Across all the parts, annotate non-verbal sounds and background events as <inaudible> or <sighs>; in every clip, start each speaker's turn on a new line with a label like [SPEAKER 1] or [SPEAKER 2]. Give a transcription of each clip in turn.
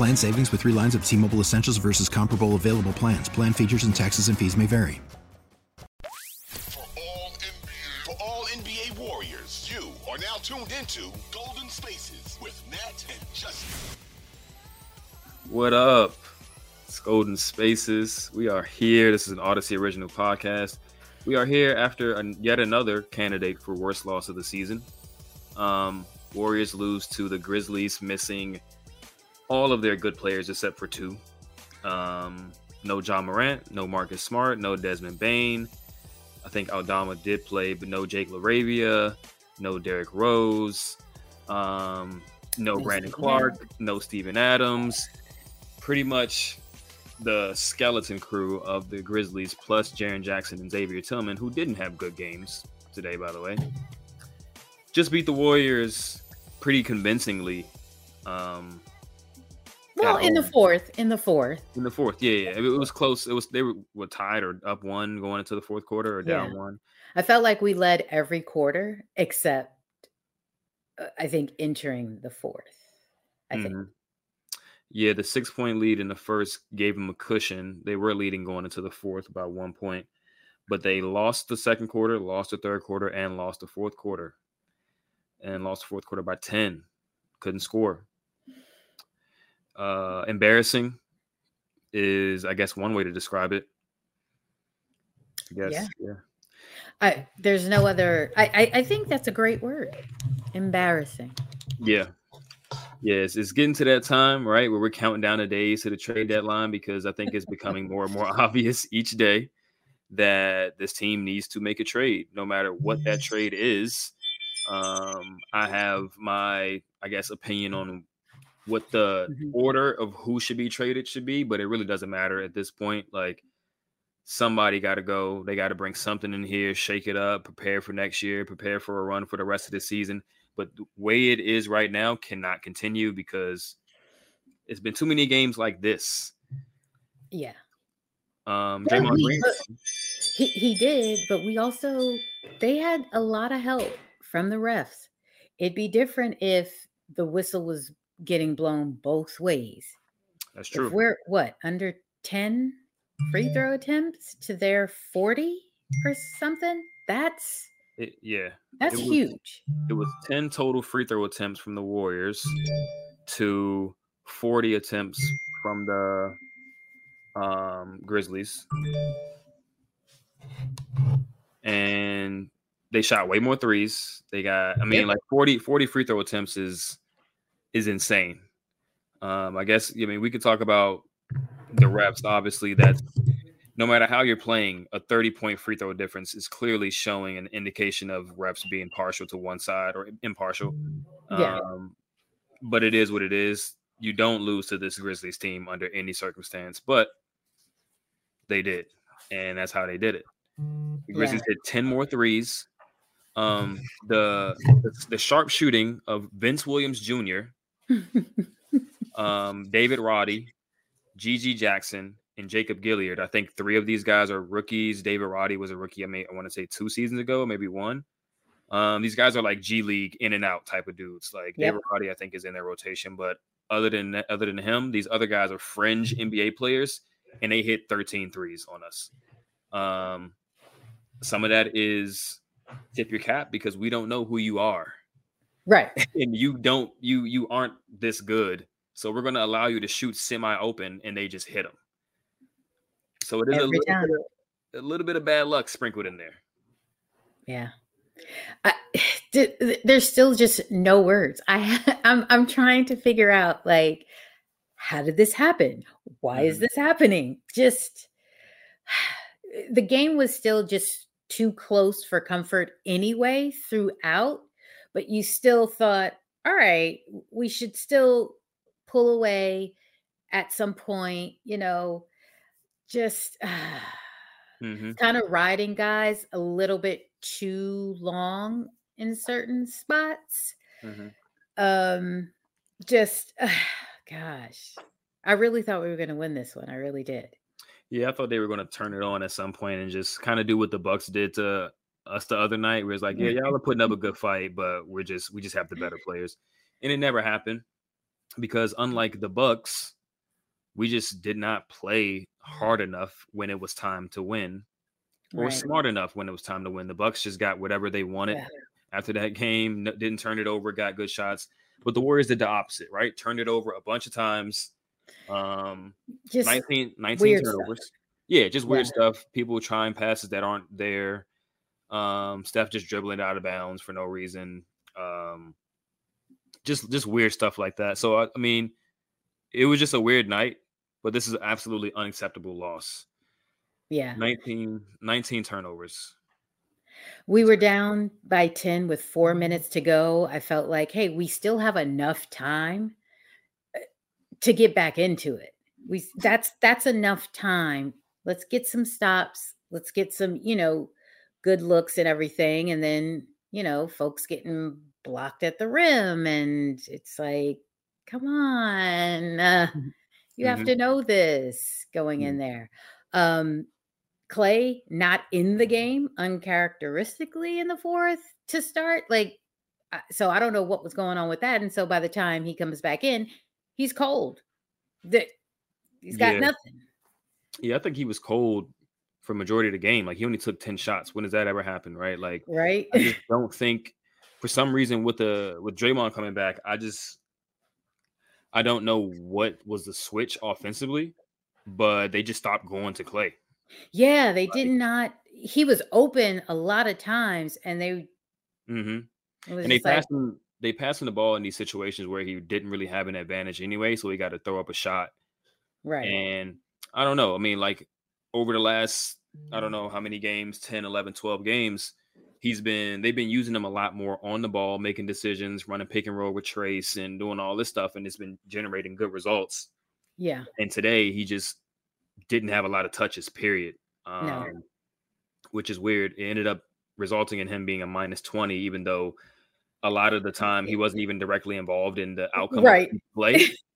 [SPEAKER 1] Plan savings with three lines of T Mobile Essentials versus comparable available plans. Plan features and taxes and fees may vary.
[SPEAKER 2] For all, NBA, for all NBA Warriors, you are now tuned into Golden Spaces with Nat and Justin.
[SPEAKER 3] What up? It's Golden Spaces. We are here. This is an Audacy original podcast. We are here after an, yet another candidate for worst loss of the season. Um, Warriors lose to the Grizzlies, missing all of their good players except for two. Um, no Ja Morant, no Marcus Smart, no Desmond Bane. I think Aldama did play, but no Jake LaRavia, no Derrick Rose, um, no Brandon Clarke, no Steven Adams. Pretty much the skeleton crew of the Grizzlies, plus Jaren Jackson and Xavier Tillman, who didn't have good games today, by the way. Just beat the Warriors pretty convincingly. Um,
[SPEAKER 4] Well, in the fourth, in the fourth.
[SPEAKER 3] In the fourth, yeah, yeah, it was close. It was they were, were tied or up one going into the fourth quarter or down
[SPEAKER 4] Yeah.
[SPEAKER 3] one.
[SPEAKER 4] I felt like we led every quarter except uh, I think entering the fourth. I think.
[SPEAKER 3] Mhm. Yeah, the six point lead in the first gave them a cushion. They were leading going into the fourth by one point, but they lost the second quarter, lost the third quarter, and lost the fourth quarter, and lost the fourth quarter by ten. Couldn't score. Uh, embarrassing is, I guess, one way to describe it. I guess,
[SPEAKER 4] Yeah.
[SPEAKER 3] yeah.
[SPEAKER 4] I there's no other I, I I think that's a great word. Embarrassing.
[SPEAKER 3] Yeah. It's, it's getting to that time, right, where we're counting down the days to the trade deadline because I think it's becoming more and more <laughs> obvious each day that this team needs to make a trade, no matter what that trade is. Um, I have my, I guess, opinion on what the
[SPEAKER 4] Mhm.
[SPEAKER 3] order of who should be traded should be, but it really doesn't matter at this point. Like, somebody got to go. They got to bring something in here, shake it up, prepare for next year, prepare for a run for the rest of the season. But the way it is right now cannot continue because it's been too many games like this.
[SPEAKER 4] Yeah.
[SPEAKER 3] Um, Draymond Green,
[SPEAKER 4] He he did, but we also they had a lot of help from the refs. It'd be different if the whistle was getting blown both ways.
[SPEAKER 3] that's
[SPEAKER 4] If
[SPEAKER 3] true.
[SPEAKER 4] we're what under 10 free throw attempts to their 40 or something, that's
[SPEAKER 3] It- yeah,
[SPEAKER 4] that's
[SPEAKER 3] It was-
[SPEAKER 4] huge.
[SPEAKER 3] it was 10 total free throw attempts from the Warriors to 40 attempts from the um, Grizzlies. And they shot way more threes. They got, I mean, like 40, 40 free throw attempts is is insane. Um, I guess I mean we could talk about the reps. Obviously, that's no matter how you're playing, a 30 point free throw difference is clearly showing an indication of reps being partial to one side or impartial.
[SPEAKER 4] Yeah.
[SPEAKER 3] Um, but it is what it is. You don't lose to this Grizzlies team under any circumstance, but they did, and that's how they did it. The Grizzlies hit 10 more threes. Um, the, the the sharp shooting of Vince Williams Jr., <laughs> um, David Roddy, GG Jackson, and Jacob Gilyard. I think three of these guys are rookies. David Roddy was a rookie. I mean, I want to say two seasons ago, maybe one. Um, these guys are like G League in and out type of dudes. Like
[SPEAKER 4] Yep.
[SPEAKER 3] David Roddy, I think is in their rotation, but other than other than him, these other guys are fringe NBA players, and they hit 13 threes on us. Um, some of that is tip your cap because we don't know who you are
[SPEAKER 4] Right. <laughs>
[SPEAKER 3] and you don't you you aren't this good so we're going to allow you to shoot semi open and they just hit them so it is a little bit of, a little bit of bad luck sprinkled in there.
[SPEAKER 4] Yeah. I, <sighs> there's still just no words. I <laughs> I'm I'm trying to figure out like how did this happen? Why is
[SPEAKER 3] Mhm.
[SPEAKER 4] this happening? Just <sighs> the game was still just too close for comfort anyway throughout, but you still thought, all right, we should still pull away at some point, you know, just <sighs>
[SPEAKER 3] hmm
[SPEAKER 4] kind of riding guys a little bit too long in certain spots.
[SPEAKER 3] hmm
[SPEAKER 4] Um, just <sighs> gosh, I really thought we were going to win this one. I really did.
[SPEAKER 3] Yeah, I thought they were going to turn it on at some point and just kind of do what the Bucks did to us the other night, where it's like, yeah, y'all are putting up a good fight, but we're just we just have the better players, and it never happened because unlike the Bucks, we just did not play hard enough when it was time to win, or
[SPEAKER 4] Right.
[SPEAKER 3] smart enough when it was time to win. The Bucks just got whatever they wanted
[SPEAKER 4] Yeah.
[SPEAKER 3] after that game, didn't turn it over, got good shots, but the Warriors did the opposite, right? Turned it over a bunch of times. Um,
[SPEAKER 4] Just
[SPEAKER 3] 19, 19
[SPEAKER 4] weird stuff.
[SPEAKER 3] turnovers. Yeah, just weird
[SPEAKER 4] Yeah.
[SPEAKER 3] stuff. People trying passes that aren't there. Um, Steph just dribbling out of bounds for no reason. Um, just just weird stuff like that. So I, I mean, it was just a weird night, but this is an absolutely unacceptable loss.
[SPEAKER 4] yeah.
[SPEAKER 3] 19, 19 turnovers.
[SPEAKER 4] We were down by 10 with four minutes to go. I felt like, hey, we still have enough time uh, to get back into it. We that's that's enough time. Let's get some stops. Let's get some, you know, good looks and everything. And then, you know, folks getting blocked at the rim. And it's like, come on. Uh, you have
[SPEAKER 3] Mhm.
[SPEAKER 4] to know this going in there. Um, Klay not in the game uncharacteristically in the fourth to start. Like, so I don't know what was going on with that. And so by the time he comes back in, he's cold. That he's got
[SPEAKER 3] Yeah.
[SPEAKER 4] nothing.
[SPEAKER 3] Yeah, I think he was cold for majority of the game. Like he only took 10 shots. When does that ever happen? Right. Like
[SPEAKER 4] Right.
[SPEAKER 3] I just don't think for some reason with the with Draymond coming back, I just I don't know what was the switch offensively, but they just stopped going to Klay.
[SPEAKER 4] yeah, they did not. He was open a lot of times, and they mm-hmm.
[SPEAKER 3] And they
[SPEAKER 4] just like,
[SPEAKER 3] passed him they passed him the ball in these situations where he didn't really have an advantage anyway, so he got to throw up a shot.
[SPEAKER 4] right.
[SPEAKER 3] And I don't know. I mean, like over the last I don't know how many games, 10, 11, 12 games, he's been they've been using him a lot more on the ball, making decisions, running pick and roll with Trayce and doing all this stuff and it's been generating good results.
[SPEAKER 4] yeah.
[SPEAKER 3] And today he just didn't have a lot of touches, period. Um
[SPEAKER 4] No.
[SPEAKER 3] which is weird. It ended up resulting in him being a minus 20 even though a lot of the time he wasn't even directly involved in the outcome
[SPEAKER 4] Right.
[SPEAKER 3] of the play. <laughs>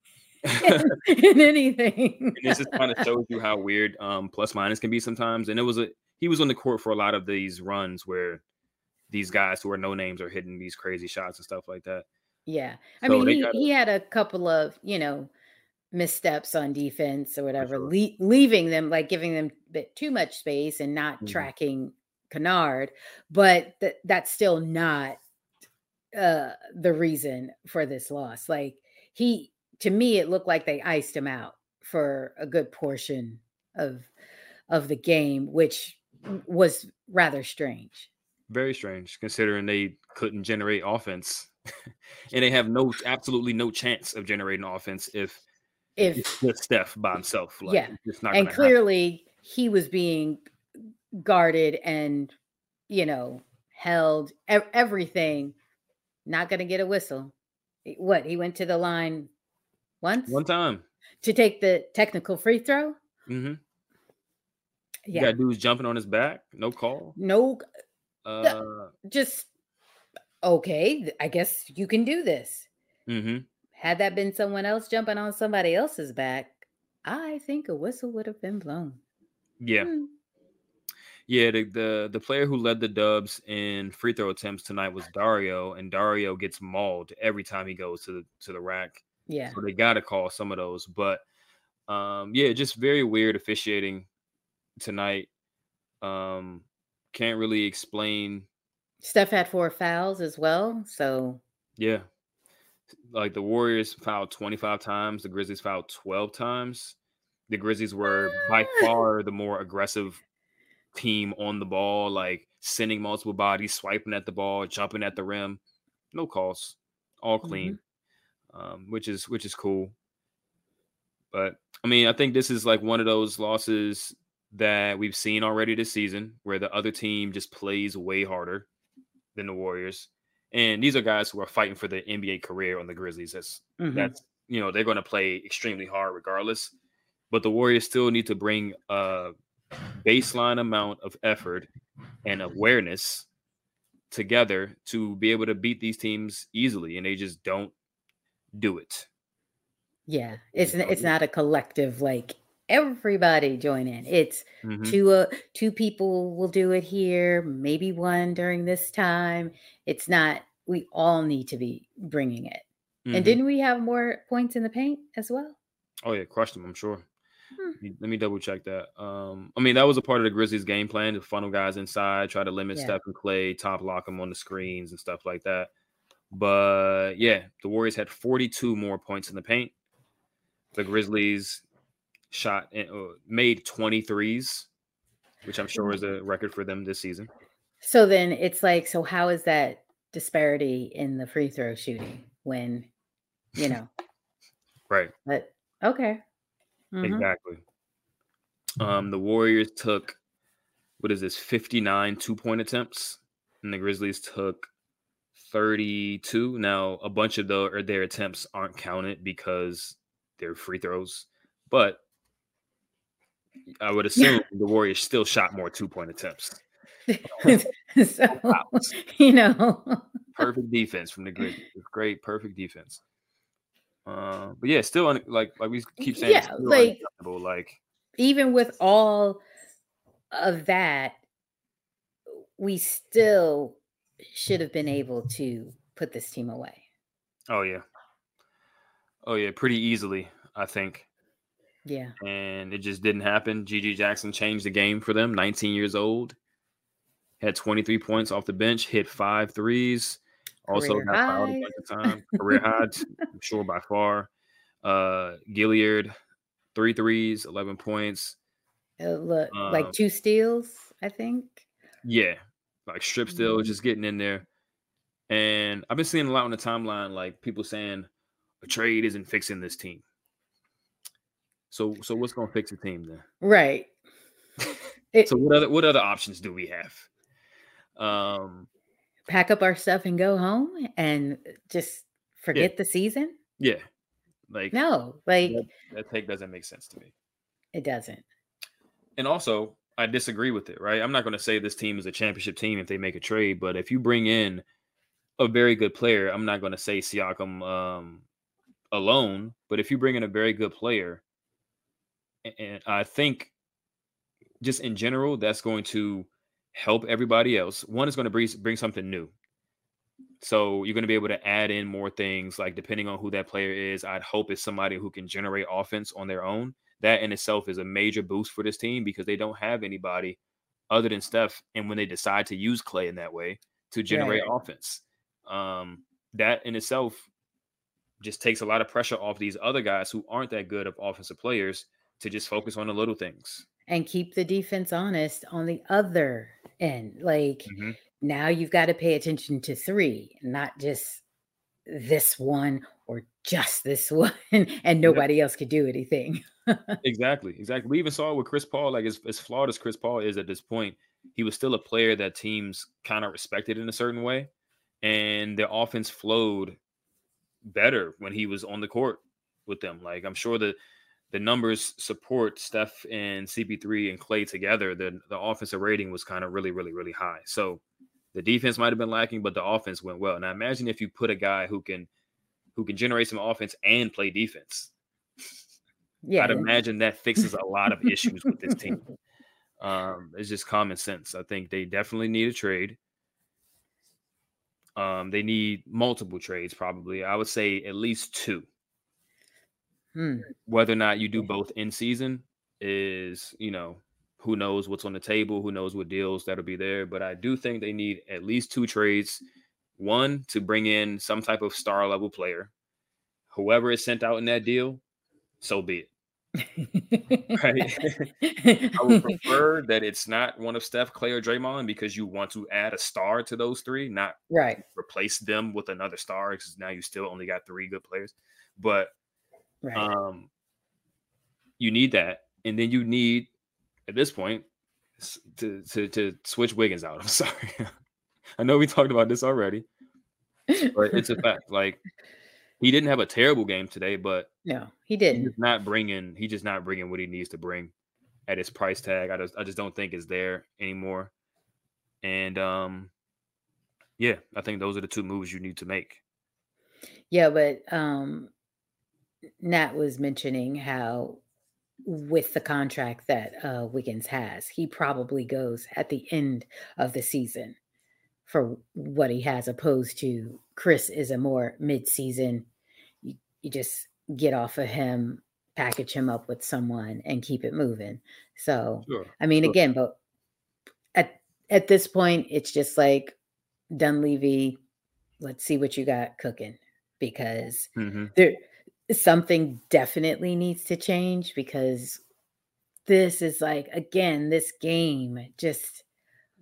[SPEAKER 3] <laughs>
[SPEAKER 4] in anything.
[SPEAKER 3] and this just kind of shows you how weird um plus minus can be sometimes. And it was a he was on the court for a lot of these runs where these guys who are no names are hitting these crazy shots and stuff like that.
[SPEAKER 4] Yeah. I
[SPEAKER 3] So
[SPEAKER 4] mean, he,
[SPEAKER 3] gotta-
[SPEAKER 4] he had a couple of, you know, missteps on defense or whatever,
[SPEAKER 3] sure.
[SPEAKER 4] le- leaving them, like giving them a bit too much space and not
[SPEAKER 3] Mhm.
[SPEAKER 4] tracking Kennard. But th- that's still not uh, the reason for this loss. Like, he, to me, it looked like they iced him out for a good portion of of the game, which was rather strange.
[SPEAKER 3] Very strange considering they couldn't generate offense. <laughs> and they have no absolutely no chance of generating offense if
[SPEAKER 4] If
[SPEAKER 3] it's just Steph by himself. Like,
[SPEAKER 4] Yeah.
[SPEAKER 3] it's not
[SPEAKER 4] and
[SPEAKER 3] gonna happen.
[SPEAKER 4] clearly he was being guarded and you know held ev- everything not going to get a whistle what he went to the line once
[SPEAKER 3] one time.
[SPEAKER 4] to take the technical free throw
[SPEAKER 3] Mm-hmm. You
[SPEAKER 4] yeah
[SPEAKER 3] got dudes jumping on his back, no call.
[SPEAKER 4] no
[SPEAKER 3] Uh
[SPEAKER 4] just okay i guess you can do this
[SPEAKER 3] Mm-hmm.
[SPEAKER 4] had that been someone else jumping on somebody else's back i think a whistle would have been blown
[SPEAKER 3] Yeah.
[SPEAKER 4] Hmm.
[SPEAKER 3] Yeah, the, the the player who led the Dubs in free throw attempts tonight was Dario, and Dario gets mauled every time he goes to the to the rack.
[SPEAKER 4] Yeah
[SPEAKER 3] So they got to call some of those, but um, yeah, just very weird officiating tonight. Um, can't really explain.
[SPEAKER 4] steph had four fouls as well so
[SPEAKER 3] Yeah, like the Warriors fouled twenty five times, the Grizzlies fouled twelve times. The Grizzlies were by
[SPEAKER 4] Ah.
[SPEAKER 3] far the more aggressive team on the ball, like sending multiple bodies, swiping at the ball, jumping at the rim. No calls, all clean, mm-hmm. Um, which is which is cool. But I mean, I think this is like one of those losses that we've seen already this season, where the other team just plays way harder than the Warriors. And these are guys who are fighting for the NBA career on the Grizzlies. That's mm-hmm. that's you know they're going to play extremely hard regardless. But the Warriors still need to bring a baseline amount of effort and awareness together to be able to beat these teams easily, and they just don't do it.
[SPEAKER 4] Yeah, it's it's not a collective like everybody join in. It's mm-hmm. two uh, two people will do it here, maybe one during this time. It's not we all need to be bringing it. Mm-hmm. And didn't we have more points in the paint as well?
[SPEAKER 3] Oh yeah, crushed them, I'm sure. Hmm. Let me double check that. Um, I mean, that was a part of the Grizzlies' game plan to funnel guys inside, try to limit yeah. Steph and Klay, top lock them on the screens and stuff like that. But yeah, the Warriors had 42 more points in the paint. The Grizzlies shot and uh, made 23s, which I'm sure is a record for them this season.
[SPEAKER 4] So then it's like, so how is that disparity in the free throw shooting when, you know? <laughs>
[SPEAKER 3] right.
[SPEAKER 4] But okay.
[SPEAKER 3] Mm-hmm. Exactly. Um, the Warriors took what is this 59 two point attempts, and the Grizzlies took 32. Now, a bunch of the, or their attempts aren't counted because they're free throws, but I would <laughs> assume the Warriors still shot more two point attempts. <laughs>
[SPEAKER 4] so, <laughs> you know,
[SPEAKER 3] perfect defense from the Grizzlies. Great, perfect defense. Uh, but yeah, still un- like like we keep saying,
[SPEAKER 4] yeah, like
[SPEAKER 3] like
[SPEAKER 4] even with all of that, we still should have been able to put this team away.
[SPEAKER 3] Oh yeah, oh yeah, pretty easily, I think.
[SPEAKER 4] Yeah.
[SPEAKER 3] And it just didn't happen. GG Jackson changed the game for them, 19 years old. Had 23 points off the bench, hit five threes. Also Career got fouled a bunch of times. Career <laughs> high, I'm sure by far. Uh Gilyard, three threes, 11 points.
[SPEAKER 4] look, um, like two steals, I think.
[SPEAKER 3] Yeah. Like strip still mm-hmm. just getting in there. And I've been seeing a lot on the timeline, like people saying a trade isn't fixing this team. So so what's gonna fix the team then?
[SPEAKER 4] Right. <laughs>
[SPEAKER 3] It, so what other what other options do we have? Um
[SPEAKER 4] pack up our stuff and go home and just forget yeah. the season?
[SPEAKER 3] Yeah. Like
[SPEAKER 4] no, like
[SPEAKER 3] that, that take doesn't make sense to me.
[SPEAKER 4] It doesn't.
[SPEAKER 3] And also, I disagree with it, right? I'm not going to say this team is a championship team if they make a trade, but if you bring in a very good player, I'm not going to say Siakam um, alone, but if you bring in a very good player and I think just in general, that's going to help everybody else. One is going to bring bring something new. So you're going to be able to add in more things, like depending on who that player is. I'd hope it's somebody who can generate offense on their own. That in itself is a major boost for this team because they don't have anybody other than Steph. And when they decide to use Klay in that way to generate right. offense, um, that in itself just takes a lot of pressure off these other guys who aren't that good of offensive players to just focus on the little things
[SPEAKER 4] and keep the defense honest on the other end. Like mm-hmm. now you've got to pay attention to three, not just this one or just this <laughs> one, and nobody else could do anything. <laughs>
[SPEAKER 3] exactly, exactly. We even saw it with Chris Paul. Like as, as flawed as Chris Paul is at this point, he was still a player that teams kind of respected in a certain way, and the offense flowed better when he was on the court with them. Like I'm sure that the numbers support Steph and CP3 and Klay together, the the offensive rating was kind of really, really, really high. So the defense might have been lacking, but the offense went well. Now imagine if you put a guy who can who can generate some offense and play defense. Yeah, I'd imagine that fixes a lot of issues with this team. <laughs> Um, it's just common sense. I think they definitely need a trade. Um, they need multiple trades, probably. I would say at least two. Hmm. Whether or not you do both in season is, you know, who knows what's on the table, who knows what deals that'll be there. But I do think they need at least two trades. One to bring in some type of star level player. Whoever is sent out in that deal, so be it. <laughs> Right. I would prefer that it's not one of Steph, Klay, or Draymond because you want to add a star to those three, not
[SPEAKER 4] right.
[SPEAKER 3] replace them with another star because now you still only got three good players. But
[SPEAKER 4] Right.
[SPEAKER 3] um, you need that, and then you need at this point to to to switch Wiggins out. <laughs> I'm sorry. I know we talked about this already, but it's a fact. Like he didn't have a terrible game today, but
[SPEAKER 4] no, he didn't.
[SPEAKER 3] just not bringing. He's just not bringing what he needs to bring at his price tag. I just I just don't think it's there anymore. And um, yeah, I think those are the two moves you need to make.
[SPEAKER 4] Yeah, but um Nat was mentioning how with the contract that uh Wiggins has, he probably goes at the end of the season for what he has opposed to Chris is a more mid-season you, just get off of him, package him up with someone and keep it moving. So
[SPEAKER 3] Sure.
[SPEAKER 4] I mean,
[SPEAKER 3] Sure.
[SPEAKER 4] again, but at at this point, it's just like Dunleavy. Let's see what you got cooking because
[SPEAKER 3] hmm
[SPEAKER 4] there something definitely needs to change because this is like again this game just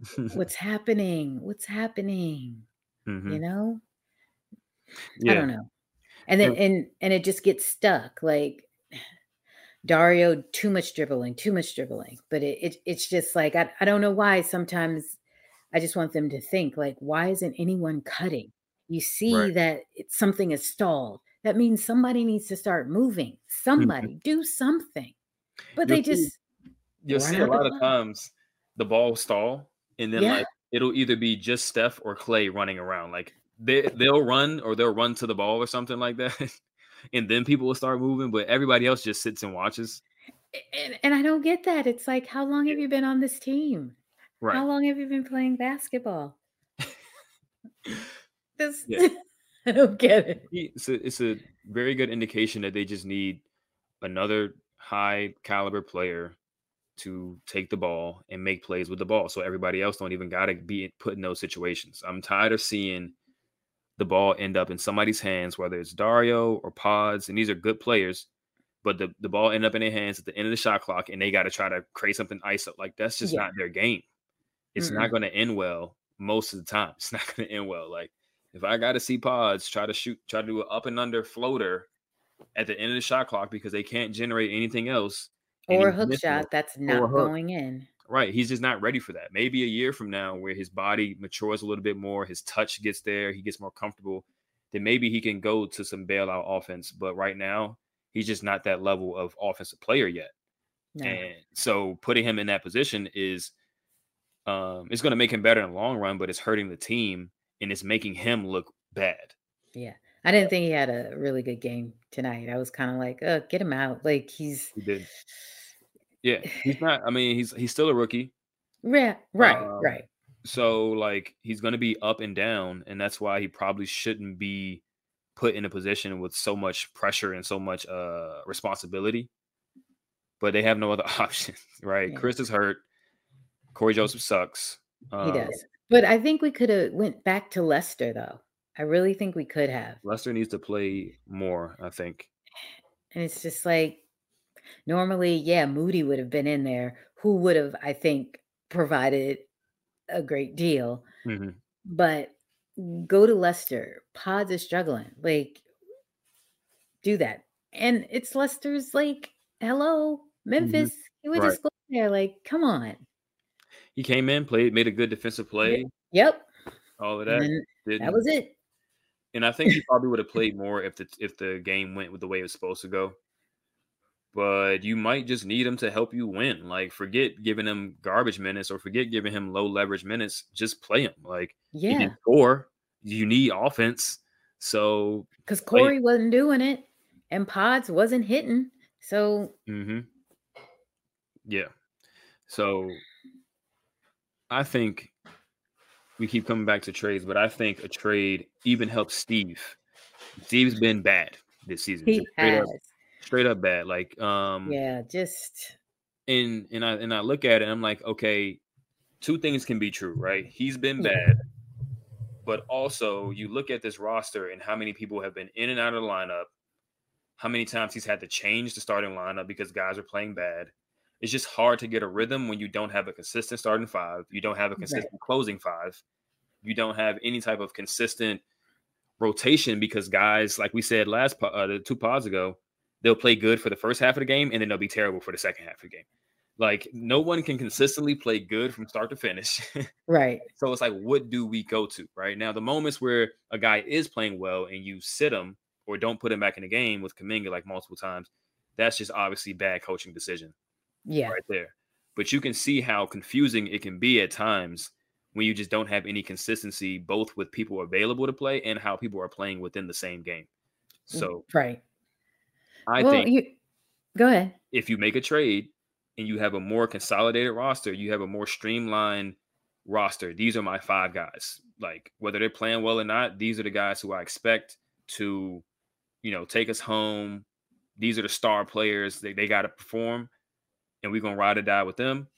[SPEAKER 4] <laughs> what's happening what's happening
[SPEAKER 3] hmm
[SPEAKER 4] you know
[SPEAKER 3] Yeah.
[SPEAKER 4] i don't know and then
[SPEAKER 3] And-
[SPEAKER 4] and it just gets stuck like <sighs> dario too much dribbling too much dribbling. But it, it it's just like I, I don't know why sometimes i just want them to think like why isn't anyone cutting? You see
[SPEAKER 3] Right.
[SPEAKER 4] that it's something is stalled. That means somebody needs to start moving. Mm-hmm. Somebody do something. But they
[SPEAKER 3] You'll see-
[SPEAKER 4] just
[SPEAKER 3] You'll see a lot of times the ball stall, and then
[SPEAKER 4] Yeah.
[SPEAKER 3] like it'll either be just Steph or Klay running around. Like they they'll run or they'll run to the ball or something like that, <laughs> and then people will start moving. But everybody else just sits and watches.
[SPEAKER 4] and, and i don't get that it's like how long have you been on this team
[SPEAKER 3] Right.
[SPEAKER 4] how long have you been playing basketball <laughs> this
[SPEAKER 3] Yeah. <laughs>
[SPEAKER 4] i don't get it
[SPEAKER 3] It's a, it's a very good indication that they just need another high caliber player to take the ball and make plays with the ball. So everybody else don't even gotta be put in those situations. I'm tired of seeing the ball end up in somebody's hands, whether it's Dario or Pods, and these are good players, but the, the ball end up in their hands at the end of the shot clock and they got to try to create something ice up. Like that's just
[SPEAKER 4] Yeah.
[SPEAKER 3] not their game. It's not going to end well most of the time. <laughs> It's not going to end well. Like if I got to see Pods try to shoot, try to do an up and under floater at the end of the shot clock because they can't generate anything else.
[SPEAKER 4] or a hook shot that's not going in
[SPEAKER 3] Right. He's just not ready for that. Maybe a year from now, where his body matures a little bit more, his touch gets there, he gets more comfortable, then maybe he can go to some bailout offense. But right now, he's just not that level of offensive player yet.
[SPEAKER 4] no.
[SPEAKER 3] And so putting him in that position is um it's going to make him better in the long run, but it's hurting the team and it's making him look bad.
[SPEAKER 4] yeah i didn't think he had a really good game tonight i was kind of like uh get him out like he's
[SPEAKER 3] He did. Yeah, he's not. I mean, he's he's still a rookie.
[SPEAKER 4] yeah right
[SPEAKER 3] Um,
[SPEAKER 4] right
[SPEAKER 3] So like he's going to be up and down, and that's why he probably shouldn't be put in a position with so much pressure and so much uh responsibility. But they have no other <laughs> option, right?
[SPEAKER 4] Yeah.
[SPEAKER 3] Chris is hurt. Cory Joseph sucks.
[SPEAKER 4] he
[SPEAKER 3] Um,
[SPEAKER 4] does but i think we could have went back to lester though i really think we could have
[SPEAKER 3] Lester needs to play more. I think.
[SPEAKER 4] And it's just like normally, yeah, Moody would have been in there, who would have, I think, provided a great deal.
[SPEAKER 3] Mhm.
[SPEAKER 4] But go to Lester. Pods is struggling. Like, do that. And it's Lester's like, hello, Memphis. He would
[SPEAKER 3] Mm-hmm. Right.
[SPEAKER 4] just go there. Like, come on.
[SPEAKER 3] He came in, played, made a good defensive play,
[SPEAKER 4] Yep.
[SPEAKER 3] all of that.
[SPEAKER 4] that was it.
[SPEAKER 3] And I think he probably would have played more if the if the game went with the way it was supposed to go. But you might just need him to help you win. Like forget giving him garbage minutes or forget giving him low leverage minutes. Just play him. Like
[SPEAKER 4] Yeah.
[SPEAKER 3] score. You need offense. So
[SPEAKER 4] Because. Cory wasn't doing it and Pods wasn't hitting. So
[SPEAKER 3] hmm Yeah. So I think we keep coming back to trades, but I think a trade even helps Steve. Steve's been bad this season.
[SPEAKER 4] he has.
[SPEAKER 3] up, straight up bad. Like um
[SPEAKER 4] Yeah, just
[SPEAKER 3] and and I and I look at it, I'm like, okay, two things can be true, right? He's been
[SPEAKER 4] Yeah.
[SPEAKER 3] bad, but also you look at this roster and how many people have been in and out of the lineup, how many times he's had to change the starting lineup because guys are playing bad. It's just hard to get a rhythm when you don't have a consistent starting five, you don't have a consistent right. closing five, you don't have any type of consistent rotation because guys, like we said last uh, the two pods ago, they'll play good for the first half of the game and then they'll be terrible for the second half of the game. Like no one can consistently play good from start to finish. <laughs>
[SPEAKER 4] right.
[SPEAKER 3] So it's like, what do we go to? Right now, the moments where a guy is playing well and you sit him or don't put him back in the game with Kuminga like multiple times, that's just obviously bad coaching decision.
[SPEAKER 4] Yeah.
[SPEAKER 3] Right there. But you can see how confusing it can be at times when you just don't have any consistency, both with people available to play and how people are playing within the same game. Mm, so,
[SPEAKER 4] right.
[SPEAKER 3] I well, think
[SPEAKER 4] you, go ahead.
[SPEAKER 3] If you make a trade and you have a more consolidated roster, you have a more streamlined roster. These are my five guys. Like whether they're playing well or not, these are the guys who I expect to, you know, take us home. These are the star players. They, they got to perform, and we're gonna ride or die with them.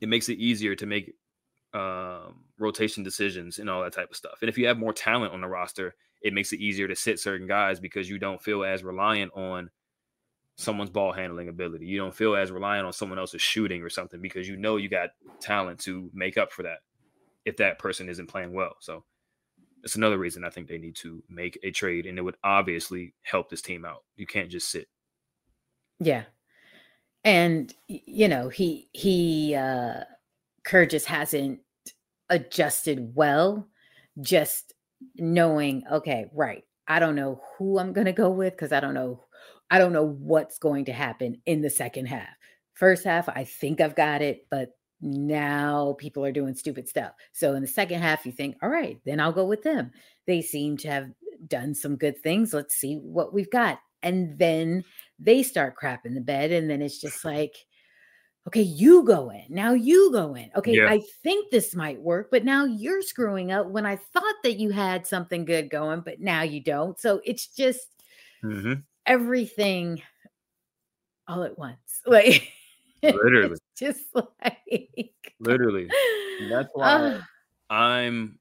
[SPEAKER 3] It makes it easier to make um, rotation decisions and all that type of stuff. And if you have more talent on the roster, it makes it easier to sit certain guys because you don't feel as reliant on someone's ball handling ability. You don't feel as reliant on someone else's shooting or something because you know you got talent to make up for that if that person isn't playing well. So that's another reason I think they need to make a trade and it would obviously help this team out. You can't just sit.
[SPEAKER 4] Yeah. And you know, he he uh Kerr just hasn't adjusted well just knowing okay, right. I don't know who I'm going to go with cuz I don't know I don't know what's going to happen in the second half. First half, I think I've got it, but now people are doing stupid stuff. So in the second half, you think, all right, then I'll go with them. They seem to have done some good things. Let's see what we've got. And then they start crapping the bed. And then it's just like, okay, you go in. Now you go in. Okay, yeah. I think this might work, but now you're screwing up when I thought that you had something good going, but now you don't. So it's just, mm-hmm everything all at once. <laughs> Like
[SPEAKER 3] literally.
[SPEAKER 4] just <laughs> like
[SPEAKER 3] literally. That's <sighs> why uh, I'm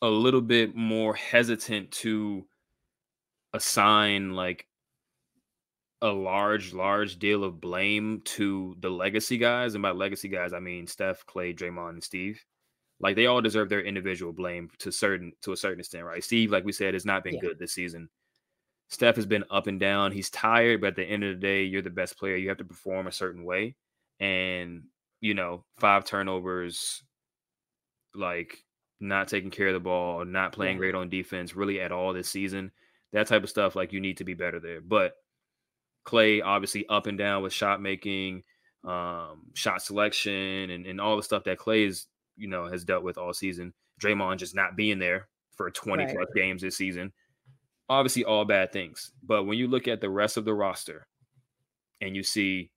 [SPEAKER 3] a little bit more hesitant to assign like a large, large deal of blame to the legacy guys. And by legacy guys, I mean Steph, Klay, Draymond, and Steve. Like they all deserve their individual blame to certain to a certain extent, right? Steve, like we said, has not been yeah. good this season. Steph has been up and down. He's tired, but at the end of the day, you're the best player. You have to perform a certain way. And, you know, five turnovers, like not taking care of the ball, not playing yeah. great on defense really at all this season. That type of stuff, like you need to be better there. But Klay, obviously, up and down with shot making, um, shot selection, and, and all the stuff that Klay is, you know, has dealt with all season. Draymond just not being there for 20 right. plus games this season obviously all bad things. But when you look at the rest of the roster and you see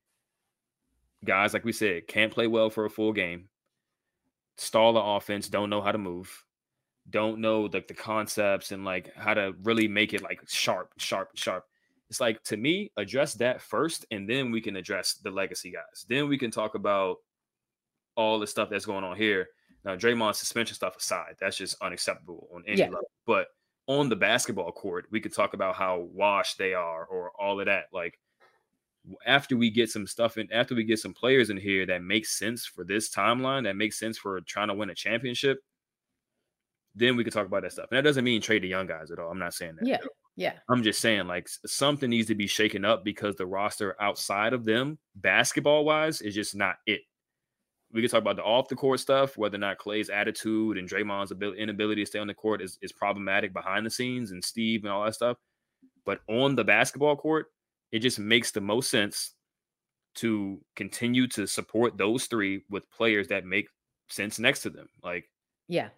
[SPEAKER 3] guys, like we said, can't play well for a full game, stall the offense, don't know how to move, don't know like the concepts and like how to really make it like sharp, sharp, sharp. It's like to me, address that first, and then we can address the legacy guys. Then we can talk about all the stuff that's going on here. Now, Draymond suspension stuff aside, that's just unacceptable on any yeah. level. But on the basketball court, we could talk about how washed they are or all of that. Like after we get some stuff in, after we get some players in here that makes sense for this timeline, that makes sense for trying to win a championship, then we could talk about that stuff. And that doesn't mean trade the young guys at all. I'm not saying that.
[SPEAKER 4] Yeah. Yeah.
[SPEAKER 3] I'm just saying like something needs to be shaken up because the roster outside of them, basketball wise, is just not it we can talk about the off the court stuff, whether or not Klay's attitude and Draymond's ability, inability to stay on the court is, is problematic behind the scenes and Steve and all that stuff. But on the basketball court, it just makes the most sense to continue to support those three with players that make sense next to them. Like,
[SPEAKER 4] yeah.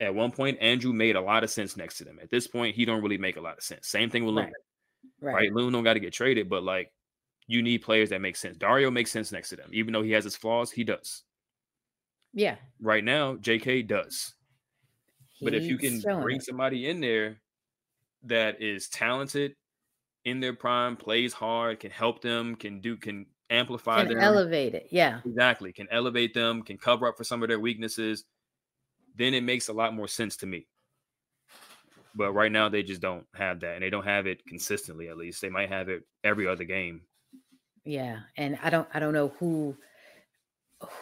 [SPEAKER 3] At one point, Andrew made a lot of sense next to them. At this point, he don't really make a lot of sense. Same thing with Loon. Right. right? right? Loon don't got to get traded, but like you need players that make sense. Dario makes sense next to them. Even though he has his flaws, he does.
[SPEAKER 4] Yeah.
[SPEAKER 3] Right now, JK does. He's but if you can bring it. somebody in there that is talented in their prime, plays hard, can help them, can do can amplify
[SPEAKER 4] can
[SPEAKER 3] them.
[SPEAKER 4] Elevate it. Yeah.
[SPEAKER 3] Exactly. Can elevate them, can cover up for some of their weaknesses. Then it makes a lot more sense to me. But right now they just don't have that, and they don't have it consistently. At least they might have it every other game.
[SPEAKER 4] Yeah, and I don't I don't know who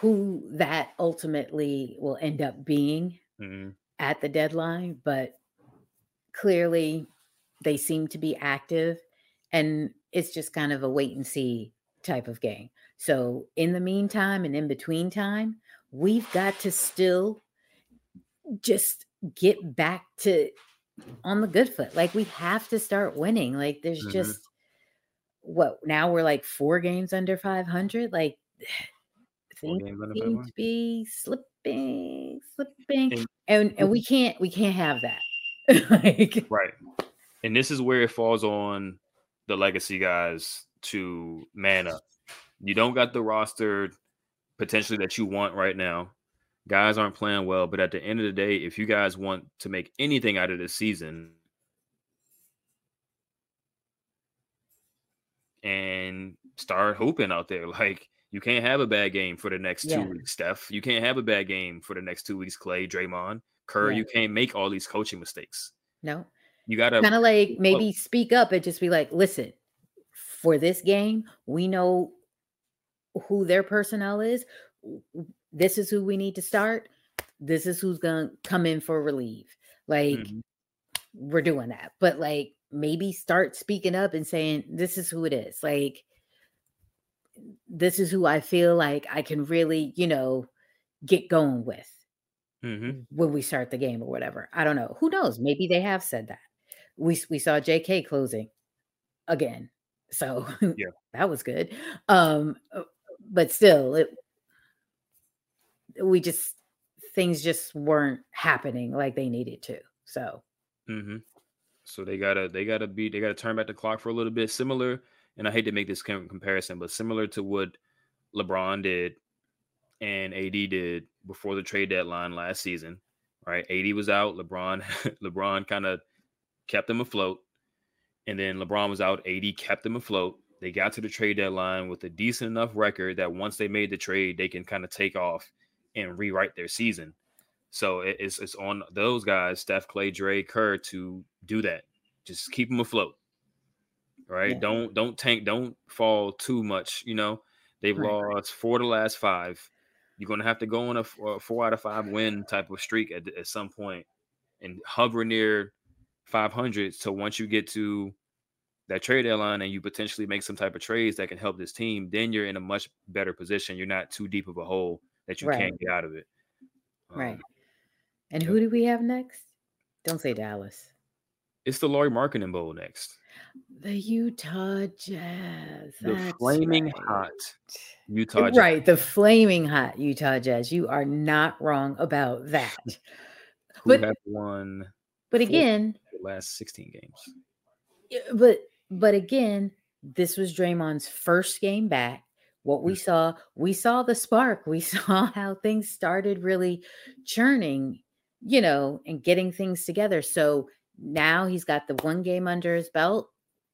[SPEAKER 4] who that ultimately will end up being
[SPEAKER 3] hmm
[SPEAKER 4] at the deadline, but clearly they seem to be active and it's just kind of a wait and see type of game. So in the meantime and in between time, we've got to still just get back to on the good foot. Like we have to start winning. Like there's
[SPEAKER 3] Mhm.
[SPEAKER 4] just what now we're like four games under 500. Like <sighs> things seem to be slipping, slipping,
[SPEAKER 3] And-
[SPEAKER 4] and and we can't we can't have that. <laughs> like
[SPEAKER 3] Right. And this is where it falls on the legacy guys to man up. You don't got the roster potentially that you want right now. Guys aren't playing well, but at the end of the day, if you guys want to make anything out of this season and start hoping out there, <laughs> like you can't have a bad game for the next two weeks, Steph. You can't have a bad game for the next two weeks, Klay, Draymond, Kerr.
[SPEAKER 4] Yeah.
[SPEAKER 3] You can't make all these coaching mistakes.
[SPEAKER 4] no,
[SPEAKER 3] You gotta
[SPEAKER 4] kind of like maybe speak up and just be like, listen, for this game, we know who their personnel is. This is who we need to start. This is who's gonna come in for relief. Like
[SPEAKER 3] Mhm.
[SPEAKER 4] we're doing that, but like maybe start speaking up and saying, this is who it is. Like this is who I feel like I can really, you know, get going with
[SPEAKER 3] Mhm.
[SPEAKER 4] when we start the game or whatever. I don't know. Who knows? Maybe they have said that. We we saw JK closing again. So
[SPEAKER 3] Yeah. <laughs>
[SPEAKER 4] that was good. Um uh, but still it we just things just weren't happening like they needed to. So
[SPEAKER 3] hmm So they gotta they gotta be they gotta turn back the clock for a little bit. Similar, and I hate to make this comparison, but similar to what LeBron did and AD did before the trade deadline last season. Right, AD was out. LeBron <laughs> LeBron kind of kept them afloat, and then LeBron was out. AD kept them afloat. They got to the trade deadline with a decent enough record that once they made the trade, they can kind of take off and rewrite their season. So it- it's it's on those guys, Steph, Klay, Dre, Kerr, to do that. Just keep them afloat. Right?
[SPEAKER 4] Yeah.
[SPEAKER 3] Don't don't tank. Don't fall too much. You know, they've
[SPEAKER 4] Right.
[SPEAKER 3] lost four of the last five. You're gonna have to go on a four out of five win type of streak at, at some point and hover near 500. So once you get to that trade deadline and you potentially make some type of trades that can help this team, then you're in a much better position. You're not too deep of a hole that you
[SPEAKER 4] Right.
[SPEAKER 3] can't get out of it.
[SPEAKER 4] right.
[SPEAKER 3] Um,
[SPEAKER 4] And
[SPEAKER 3] yeah.
[SPEAKER 4] who do we have next? Don't say Dallas.
[SPEAKER 3] It's the Lauri Markkanen Bowl next.
[SPEAKER 4] The Utah Jazz.
[SPEAKER 3] The
[SPEAKER 4] that's
[SPEAKER 3] flaming
[SPEAKER 4] right.
[SPEAKER 3] hot Utah Jazz.
[SPEAKER 4] Right, the flaming hot Utah Jazz. You are not wrong about that. <laughs>
[SPEAKER 3] who
[SPEAKER 4] but-
[SPEAKER 3] have won
[SPEAKER 4] But again,
[SPEAKER 3] the last 16 games.
[SPEAKER 4] But but again, this was Draymond's first game back. What we saw, we saw the spark. We <laughs> saw how things started really churning, you know, and getting things together. So now he's got the one game under his belt.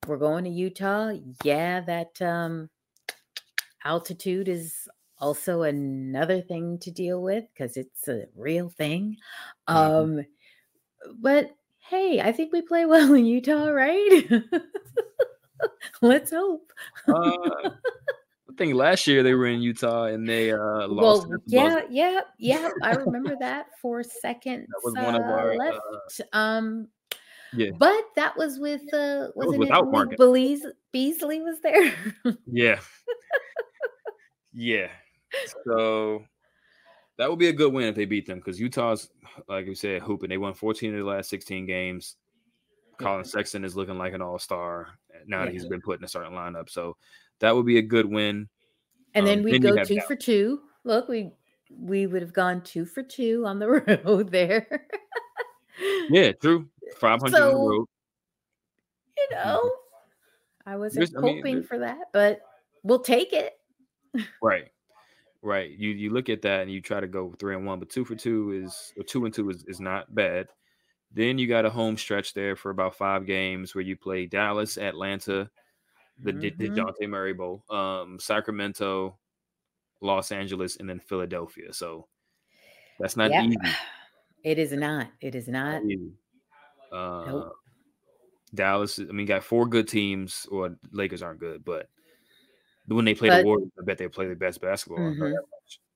[SPEAKER 4] We're going to Utah. Yeah, that um altitude is also another thing to deal with because it's a real thing.
[SPEAKER 3] Mhm.
[SPEAKER 4] Um but hey, I think we play <laughs> well in Utah, right? <laughs> Let's hope.
[SPEAKER 3] Uh, I think last year they were in Utah and they uh, lost.
[SPEAKER 4] well, yeah, yeah, yeah. I remember that for seconds
[SPEAKER 3] That was one of
[SPEAKER 4] uh,
[SPEAKER 3] our,
[SPEAKER 4] left.
[SPEAKER 3] uh,
[SPEAKER 4] um,
[SPEAKER 3] yeah,
[SPEAKER 4] but that was with uh,
[SPEAKER 3] was
[SPEAKER 4] wasn't
[SPEAKER 3] without
[SPEAKER 4] it
[SPEAKER 3] Market.
[SPEAKER 4] Belize, Beasley was there? <laughs>
[SPEAKER 3] yeah, yeah. So that would be a good win if they beat them because Utah's, like we said, hooping. They won 14 of the last 16 games. Collin Sexton is looking like an all star now that he's been put in a certain lineup. So that would be a good win.
[SPEAKER 4] and then
[SPEAKER 3] Um,
[SPEAKER 4] we
[SPEAKER 3] then you
[SPEAKER 4] go two
[SPEAKER 3] Dallas.
[SPEAKER 4] for two. Look, we we would have gone two for two on the <laughs> road there.
[SPEAKER 3] Yeah, true. <laughs> 500 in a
[SPEAKER 4] So,
[SPEAKER 3] row.
[SPEAKER 4] you know, I wasn't
[SPEAKER 3] There's- I mean,
[SPEAKER 4] hoping for that, but we'll take it. <laughs>
[SPEAKER 3] Right. Right. You you look at that and you try to go three and one, but two for two is or two and two is, is not bad. Then you got a home stretch there for about five games where you play Dallas, Atlanta, the, the
[SPEAKER 4] Mhm.
[SPEAKER 3] Dejounte Murray Bowl, um, Sacramento, Los Angeles, and then Philadelphia. So that's not
[SPEAKER 4] Yep.
[SPEAKER 3] easy. <sighs>
[SPEAKER 4] It is not. It is not.
[SPEAKER 3] Uh,
[SPEAKER 4] Nope.
[SPEAKER 3] Dallas, I mean, got four good teams. Or Lakers aren't good, but when they play
[SPEAKER 4] But-
[SPEAKER 3] the Warriors, I bet they play the best basketball.
[SPEAKER 4] Mhm.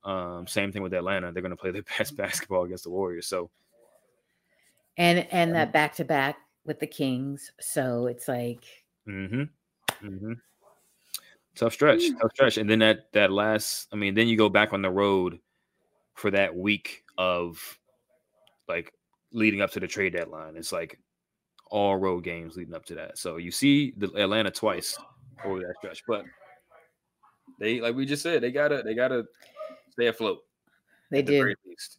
[SPEAKER 3] Um, same thing with Atlanta; they're going to play the <laughs> best basketball against the Warriors. So
[SPEAKER 4] and and that back to back with the Kings. So it's like
[SPEAKER 3] Mm-hmm. Mm-hmm. Tough stretch, tough stretch, and then that that last. I mean, then you go back on the road for that week of like leading up to the trade deadline. It's like all road games leading up to that. So you see the Atlanta twice over that stretch, but they like we just said they gotta they gotta stay afloat.
[SPEAKER 4] they
[SPEAKER 3] the
[SPEAKER 4] do.
[SPEAKER 3] least.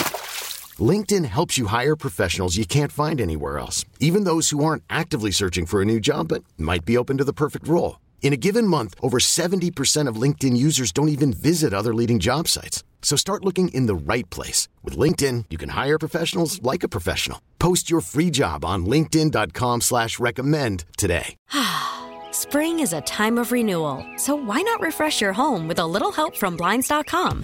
[SPEAKER 5] LinkedIn helps you hire professionals you can't find anywhere else, even those who aren't actively searching for a new job but might be open to the perfect role. In a given month, over 70% of LinkedIn users don't even visit other leading job sites. So start looking in the right place. With LinkedIn, you can hire professionals like a professional. Post your free job on linkedin.com slash recommend today. <sighs>
[SPEAKER 6] Spring is a time of renewal, so why not refresh your home with a little help from Blinds.com?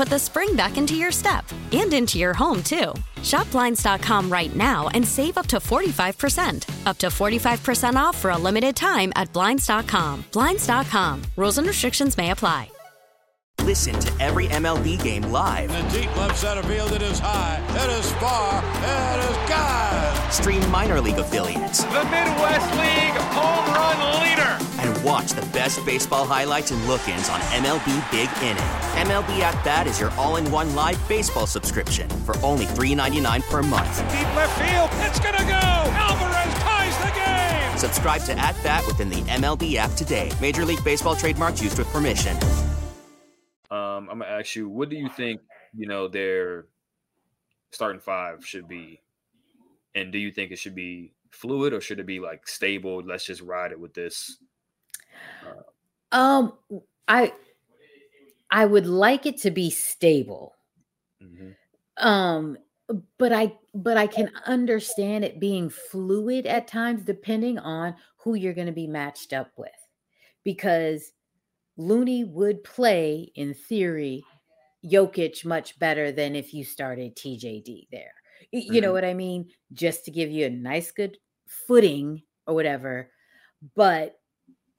[SPEAKER 6] put the spring back into your step and into your home, too. Shop Blinds.com right now and save up to 45%. Up to 45% off for a limited time at Blinds.com. Blinds.com. Rules and restrictions may apply.
[SPEAKER 7] Listen to every MLB game live.
[SPEAKER 8] In the deep left center field, it is high, it is far, it is God.
[SPEAKER 7] Stream minor league affiliates.
[SPEAKER 9] The Midwest League home run leader.
[SPEAKER 7] And watch the best baseball highlights and look ins on MLB Big Inning. MLB At Bat is your all in one live baseball subscription for only $3.99 per month.
[SPEAKER 8] Deep left field, it's going to go. Alvarez ties the game.
[SPEAKER 7] Subscribe to At Bat within the MLB app today. Major League Baseball trademarks used with permission.
[SPEAKER 3] Um, I'm gonna ask you, what do you think? You know, their starting five should be, and do you think it should be fluid or should it be like stable? Let's just ride it with this.
[SPEAKER 4] Um, I I would like it to be stable. Um, but I but I can understand it being fluid at times depending on who you're going to be matched up with. Because Looney would play in theory Jokic much better than if you started TJD there. You know
[SPEAKER 10] Mhm.
[SPEAKER 4] what I mean? Just to give you a nice good footing or whatever. But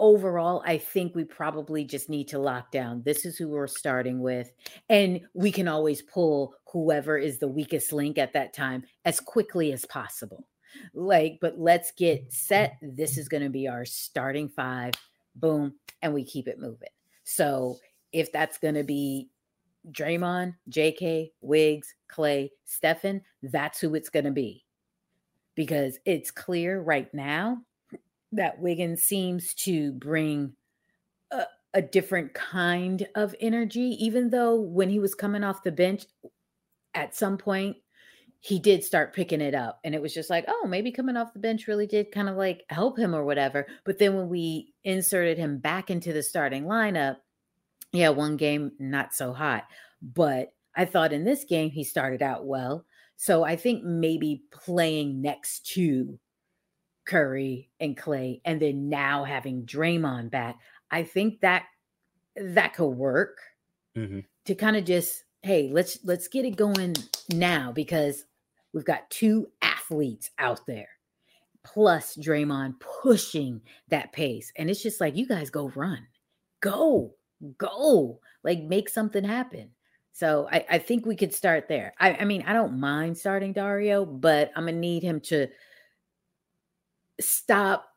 [SPEAKER 4] overall, I think we probably just need to lock down. This is who we're starting with. And we can always pull whoever is the weakest link at that time as quickly as possible. Like, but let's get set. This is going to be our starting five. Boom. And we keep it moving. So if that's going to be Draymond, JK, Wiggs, Klay, Stefan, that's who it's going to be. Because it's clear right now that Wiggins seems to bring a, a different kind of energy, even though when he was coming off the bench, at some point he did start picking it up. And it was just like, oh, maybe coming off the bench really did kind of like help him or whatever. But then when we inserted him back into the starting lineup, yeah, one game, not so hot. But I thought in this game, he started out well. So I think maybe playing next to Curry and Klay, and then now having Draymond back, I think that that could work
[SPEAKER 3] mm-hmm.
[SPEAKER 4] to kind of just hey let's let's get it going now because we've got two athletes out there plus Draymond pushing that pace and it's just like you guys go run. Go go. Like make something happen. So I, I think we could start there. I, I mean I don't mind starting Dario but I'm gonna need him to stop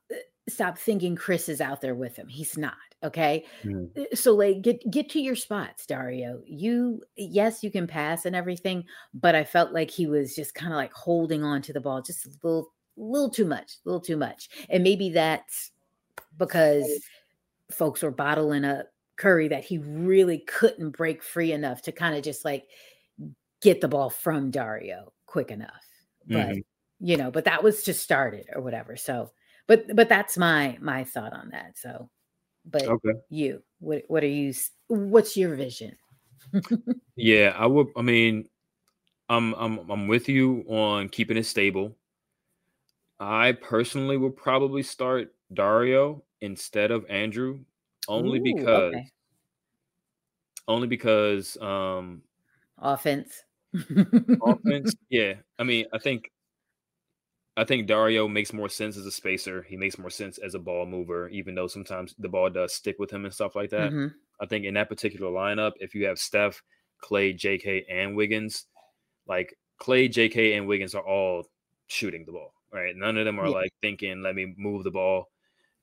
[SPEAKER 4] stop thinking Chris is out there with him he's not Okay. Mm. So like get get to your spots, Dario. You yes, you can pass and everything, but I felt like he was just kind of like holding on to the ball just a little little too much, a little too much. And maybe that's because folks were bottling up Curry that he really couldn't break free enough to kind of just like get the ball from Dario quick enough. But mm-hmm. You know, but that was just started or whatever. So but but that's my my thought on that. So but okay. you what what are you what's your vision <laughs>
[SPEAKER 3] yeah i would i mean i'm i'm i'm with you on keeping it stable i personally would probably start dario instead of andrew only Ooh, because okay. only because um
[SPEAKER 4] offense <laughs>
[SPEAKER 3] offense yeah i mean i think I think Dario makes more sense as a spacer. He makes more sense as a ball mover, even though sometimes the ball does stick with him and stuff like that. Mm-hmm. I think in that particular lineup, if you have Steph, Klay, JK, and Wiggins, like Klay, JK, and Wiggins are all shooting the ball, right? None of them are yeah. like thinking, let me move the ball.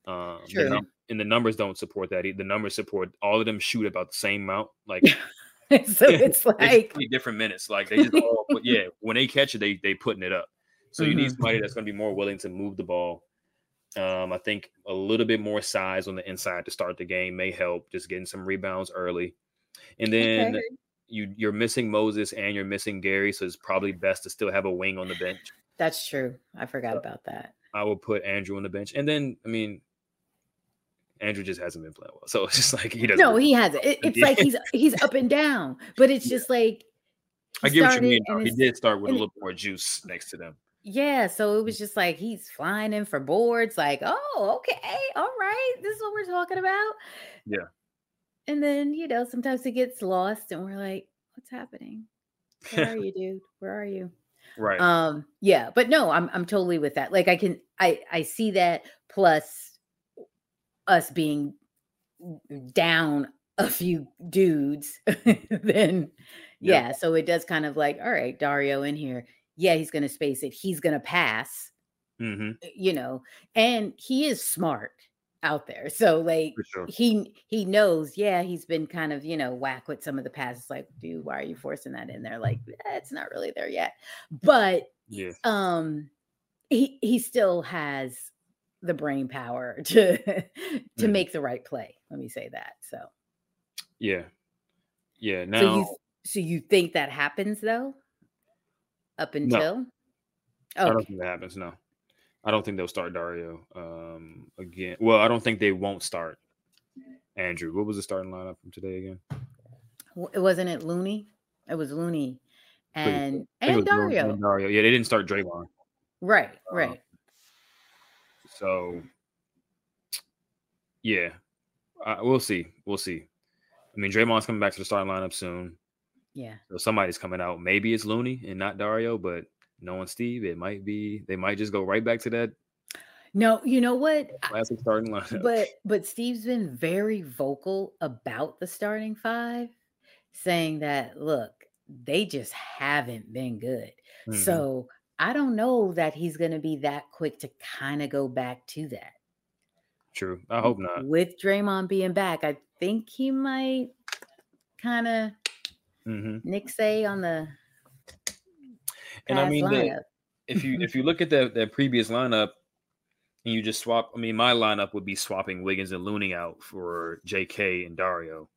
[SPEAKER 3] Um, sure. the and the numbers don't support that. The numbers support all of them shoot about the same amount. Like, <laughs>
[SPEAKER 4] so <laughs> it's like
[SPEAKER 3] different minutes. Like they just all, yeah, when they catch it, they they putting it up. So mm-hmm. you need mm-hmm. somebody that's going to be more willing to move the ball. Um, I think a little bit more size on the inside to start the game may help. Just getting some rebounds early, and then okay. you you're missing Moses and you're missing Gary, so it's probably best to still have a wing on the bench.
[SPEAKER 4] That's true. I forgot about that.
[SPEAKER 3] I will put Andrew on the bench, and then I mean, Andrew just hasn't been playing well, so it's just like he doesn't.
[SPEAKER 4] No, he hasn't. It, it's like he's <laughs> he's up and down, but it's just like
[SPEAKER 3] I get what you mean. He did start with a little more juice next to them.
[SPEAKER 4] Yeah, so it was just like he's flying in for boards, like, oh, okay, all right, this is what we're talking about.
[SPEAKER 3] Yeah.
[SPEAKER 4] And then, you know, sometimes it gets lost and we're like, what's happening? Where are <laughs> you, dude? Where are you?
[SPEAKER 3] Right.
[SPEAKER 4] Um, yeah, but no, I'm I'm totally with that. Like I can I I see that plus us being down a few dudes, <laughs> then yeah, yeah, so it does kind of like, all right, Dario in here yeah, he's going to space it. He's going to pass,
[SPEAKER 3] mm-hmm.
[SPEAKER 4] you know, and he is smart out there. So like sure. he he knows, yeah, he's been kind of, you know, whack with some of the passes like, dude, why are you forcing that in there? Like, eh, it's not really there yet. But
[SPEAKER 3] yeah.
[SPEAKER 4] um he he still has the brain power <laughs> to to mm. make the right play. Let me say that. So
[SPEAKER 3] yeah. Yeah. Now
[SPEAKER 4] so you, so you think that happens though? Up until? No.
[SPEAKER 3] Okay. I don't think that happens. No, I don't think they'll start Dario um, again. Well, I don't think they won't start Andrew. What was the starting lineup from today again?
[SPEAKER 4] It wasn't it Looney. It was Looney and and Dario. And
[SPEAKER 3] Dario. Yeah, they didn't start Draymond.
[SPEAKER 4] Right. Um, right.
[SPEAKER 3] so yeah, uh, we'll see. We'll see. I mean, Draymond's coming back to the starting lineup soon.
[SPEAKER 4] Yeah.
[SPEAKER 3] So somebody's coming out. Maybe it's Looney and not Dario, but knowing Steve, it might be they might just go right back to that.
[SPEAKER 4] No, you know what?
[SPEAKER 3] Classic starting lineup.
[SPEAKER 4] But but Steve's been very vocal about the starting five, saying that look, they just haven't been good. Mm-hmm. So I don't know that he's gonna be that quick to kind of go back to that.
[SPEAKER 3] True. I hope not.
[SPEAKER 4] With Draymond being back, I think he might kind of
[SPEAKER 3] Mm-hmm.
[SPEAKER 4] Nick say on the
[SPEAKER 3] and I mean the, if you <laughs> if you look at the the previous lineup, and you just swap. I mean, my lineup would be swapping Wiggins and Looney out for J.K. and Dario.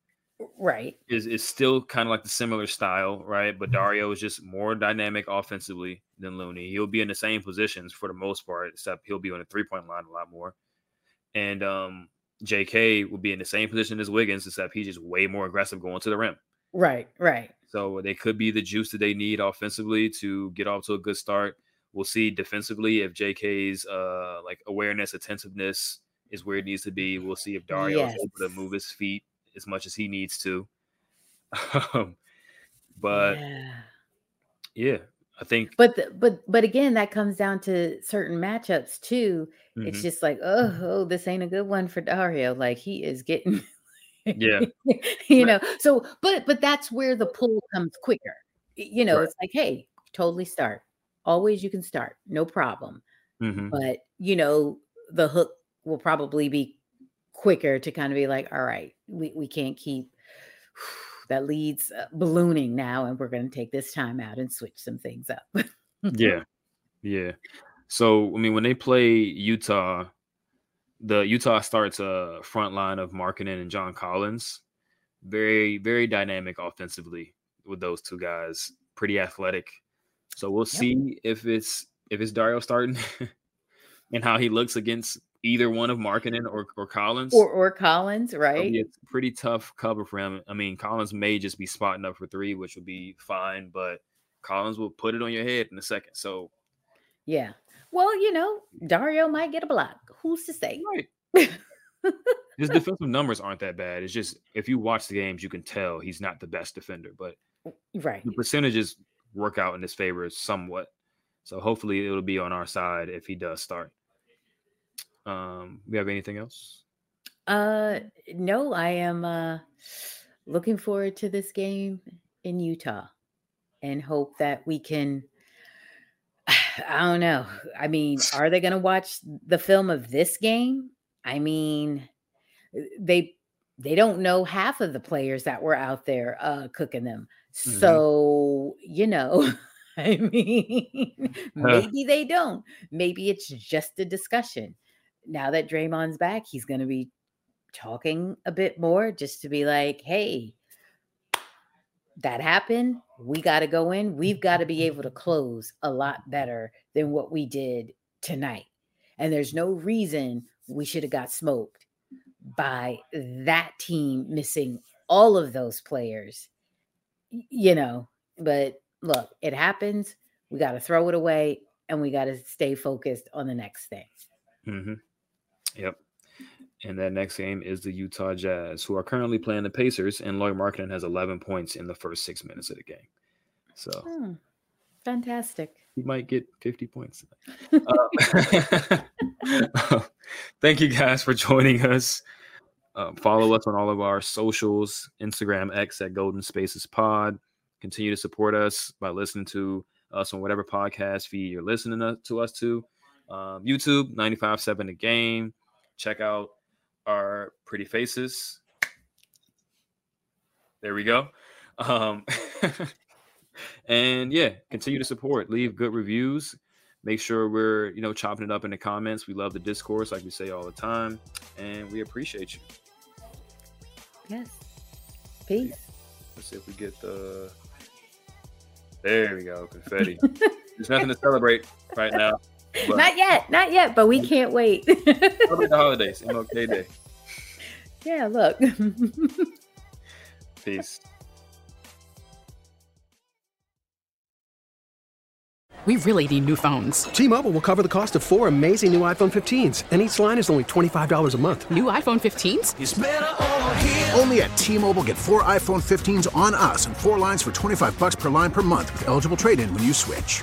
[SPEAKER 4] Right.
[SPEAKER 3] Is is still kind of like the similar style, right? But Dario is just more dynamic offensively than Looney. He'll be in the same positions for the most part, except he'll be on the three point line a lot more. And um, J.K. will be in the same position as Wiggins, except he's just way more aggressive going to the rim.
[SPEAKER 4] Right. Right.
[SPEAKER 3] So they could be the juice that they need offensively to get off to a good start. We'll see defensively if JK's uh like awareness, attentiveness is where it needs to be. We'll see if Dario yes. is able to move his feet as much as he needs to. <laughs> Um, but yeah. yeah. I think
[SPEAKER 4] But the, but but again that comes down to certain matchups too. Mm-hmm. It's just like, oh, oh, this ain't a good one for Dario. Like he is getting
[SPEAKER 3] yeah. <laughs>
[SPEAKER 4] you know. So but but that's where the pull comes quicker. You know, right. it's like, hey, totally start always you can start, no problem.
[SPEAKER 3] Mm-hmm.
[SPEAKER 4] But you know, the hook will probably be quicker to kind of be like, all right, we, we can't keep <sighs> that leads uh, ballooning now, and we're going to take this time out and switch some things up. <laughs>
[SPEAKER 3] yeah, yeah. So I mean, when they play Utah, the Utah starts a front line of Markkanen and John Collins. Very, very dynamic offensively with those two guys. Pretty athletic. So we'll yep. see if it's if it's Dario starting <laughs> and how he looks against either one of Markkanen or, or Collins.
[SPEAKER 4] Or or Collins, right?
[SPEAKER 3] It's pretty tough cover for him. I mean, Collins may just be spotting up for three, which would be fine, but Collins will put it on your head in a second. So
[SPEAKER 4] yeah. Well, you know, Dario might get a block. Who's to say? Right. <laughs>
[SPEAKER 3] His defensive numbers aren't that bad. It's just if you watch the games, you can tell he's not the best defender, but
[SPEAKER 4] right.
[SPEAKER 3] The percentages work out in his favor somewhat. So hopefully it'll be on our side if he does start. Um, we have anything else?
[SPEAKER 4] Uh, no, I am uh looking forward to this game in Utah and hope that we can. <sighs> I don't know. I mean, are they going to watch the film of this game? I mean, they they don't know half of the players that were out there uh, cooking them. Mm-hmm. So, you know, <laughs> I mean, <laughs> maybe they don't. Maybe it's just a discussion. Now that Draymond's back, he's going to be talking a bit more just to be like, hey, that happened. We got to go in. We've got to be <laughs> able to close a lot better than what we did tonight. And there's no reason we should have got smoked by that team missing all of those players you know, but look, it happens. We got to throw it away and we got to stay focused on the next thing.
[SPEAKER 3] Mm-hmm. Yep. And that next game is the Utah Jazz, who are currently playing the Pacers, and Lauri Markkanen has 11 points in the first six minutes of the game. So
[SPEAKER 4] hmm. fantastic.
[SPEAKER 3] He might get 50 points. uh, <laughs> <laughs> thank you guys for joining us. Uh, follow us on all of our socials Instagram, X at Golden Spaces Pod. Continue to support us by listening to us on whatever podcast feed you're listening to us to. Um, YouTube, 95.7 The Game. Check out our pretty faces. There we go. Um, <laughs> and yeah, continue to support. Leave good reviews. Make sure we're, you know, chopping it up in the comments. We love the discourse, like we say all the time. And we appreciate you.
[SPEAKER 4] Yes. Peace.
[SPEAKER 3] Let's see if we get the. There we go, confetti. <laughs> There's nothing to celebrate right now.
[SPEAKER 4] Not yet, not yet, but we can't wait. <laughs>
[SPEAKER 3] celebrate the holidays, MLK Day.
[SPEAKER 4] Yeah, look. <laughs>
[SPEAKER 3] Peace.
[SPEAKER 11] We really need new phones.
[SPEAKER 12] T-Mobile will cover the cost of four amazing new iPhone 15s, and each line is only $25 a month.
[SPEAKER 11] New iPhone 15s?
[SPEAKER 13] Only at T-Mobile get four iPhone 15s on us and four lines for 25 bucks per line per month with eligible trade-in when you switch.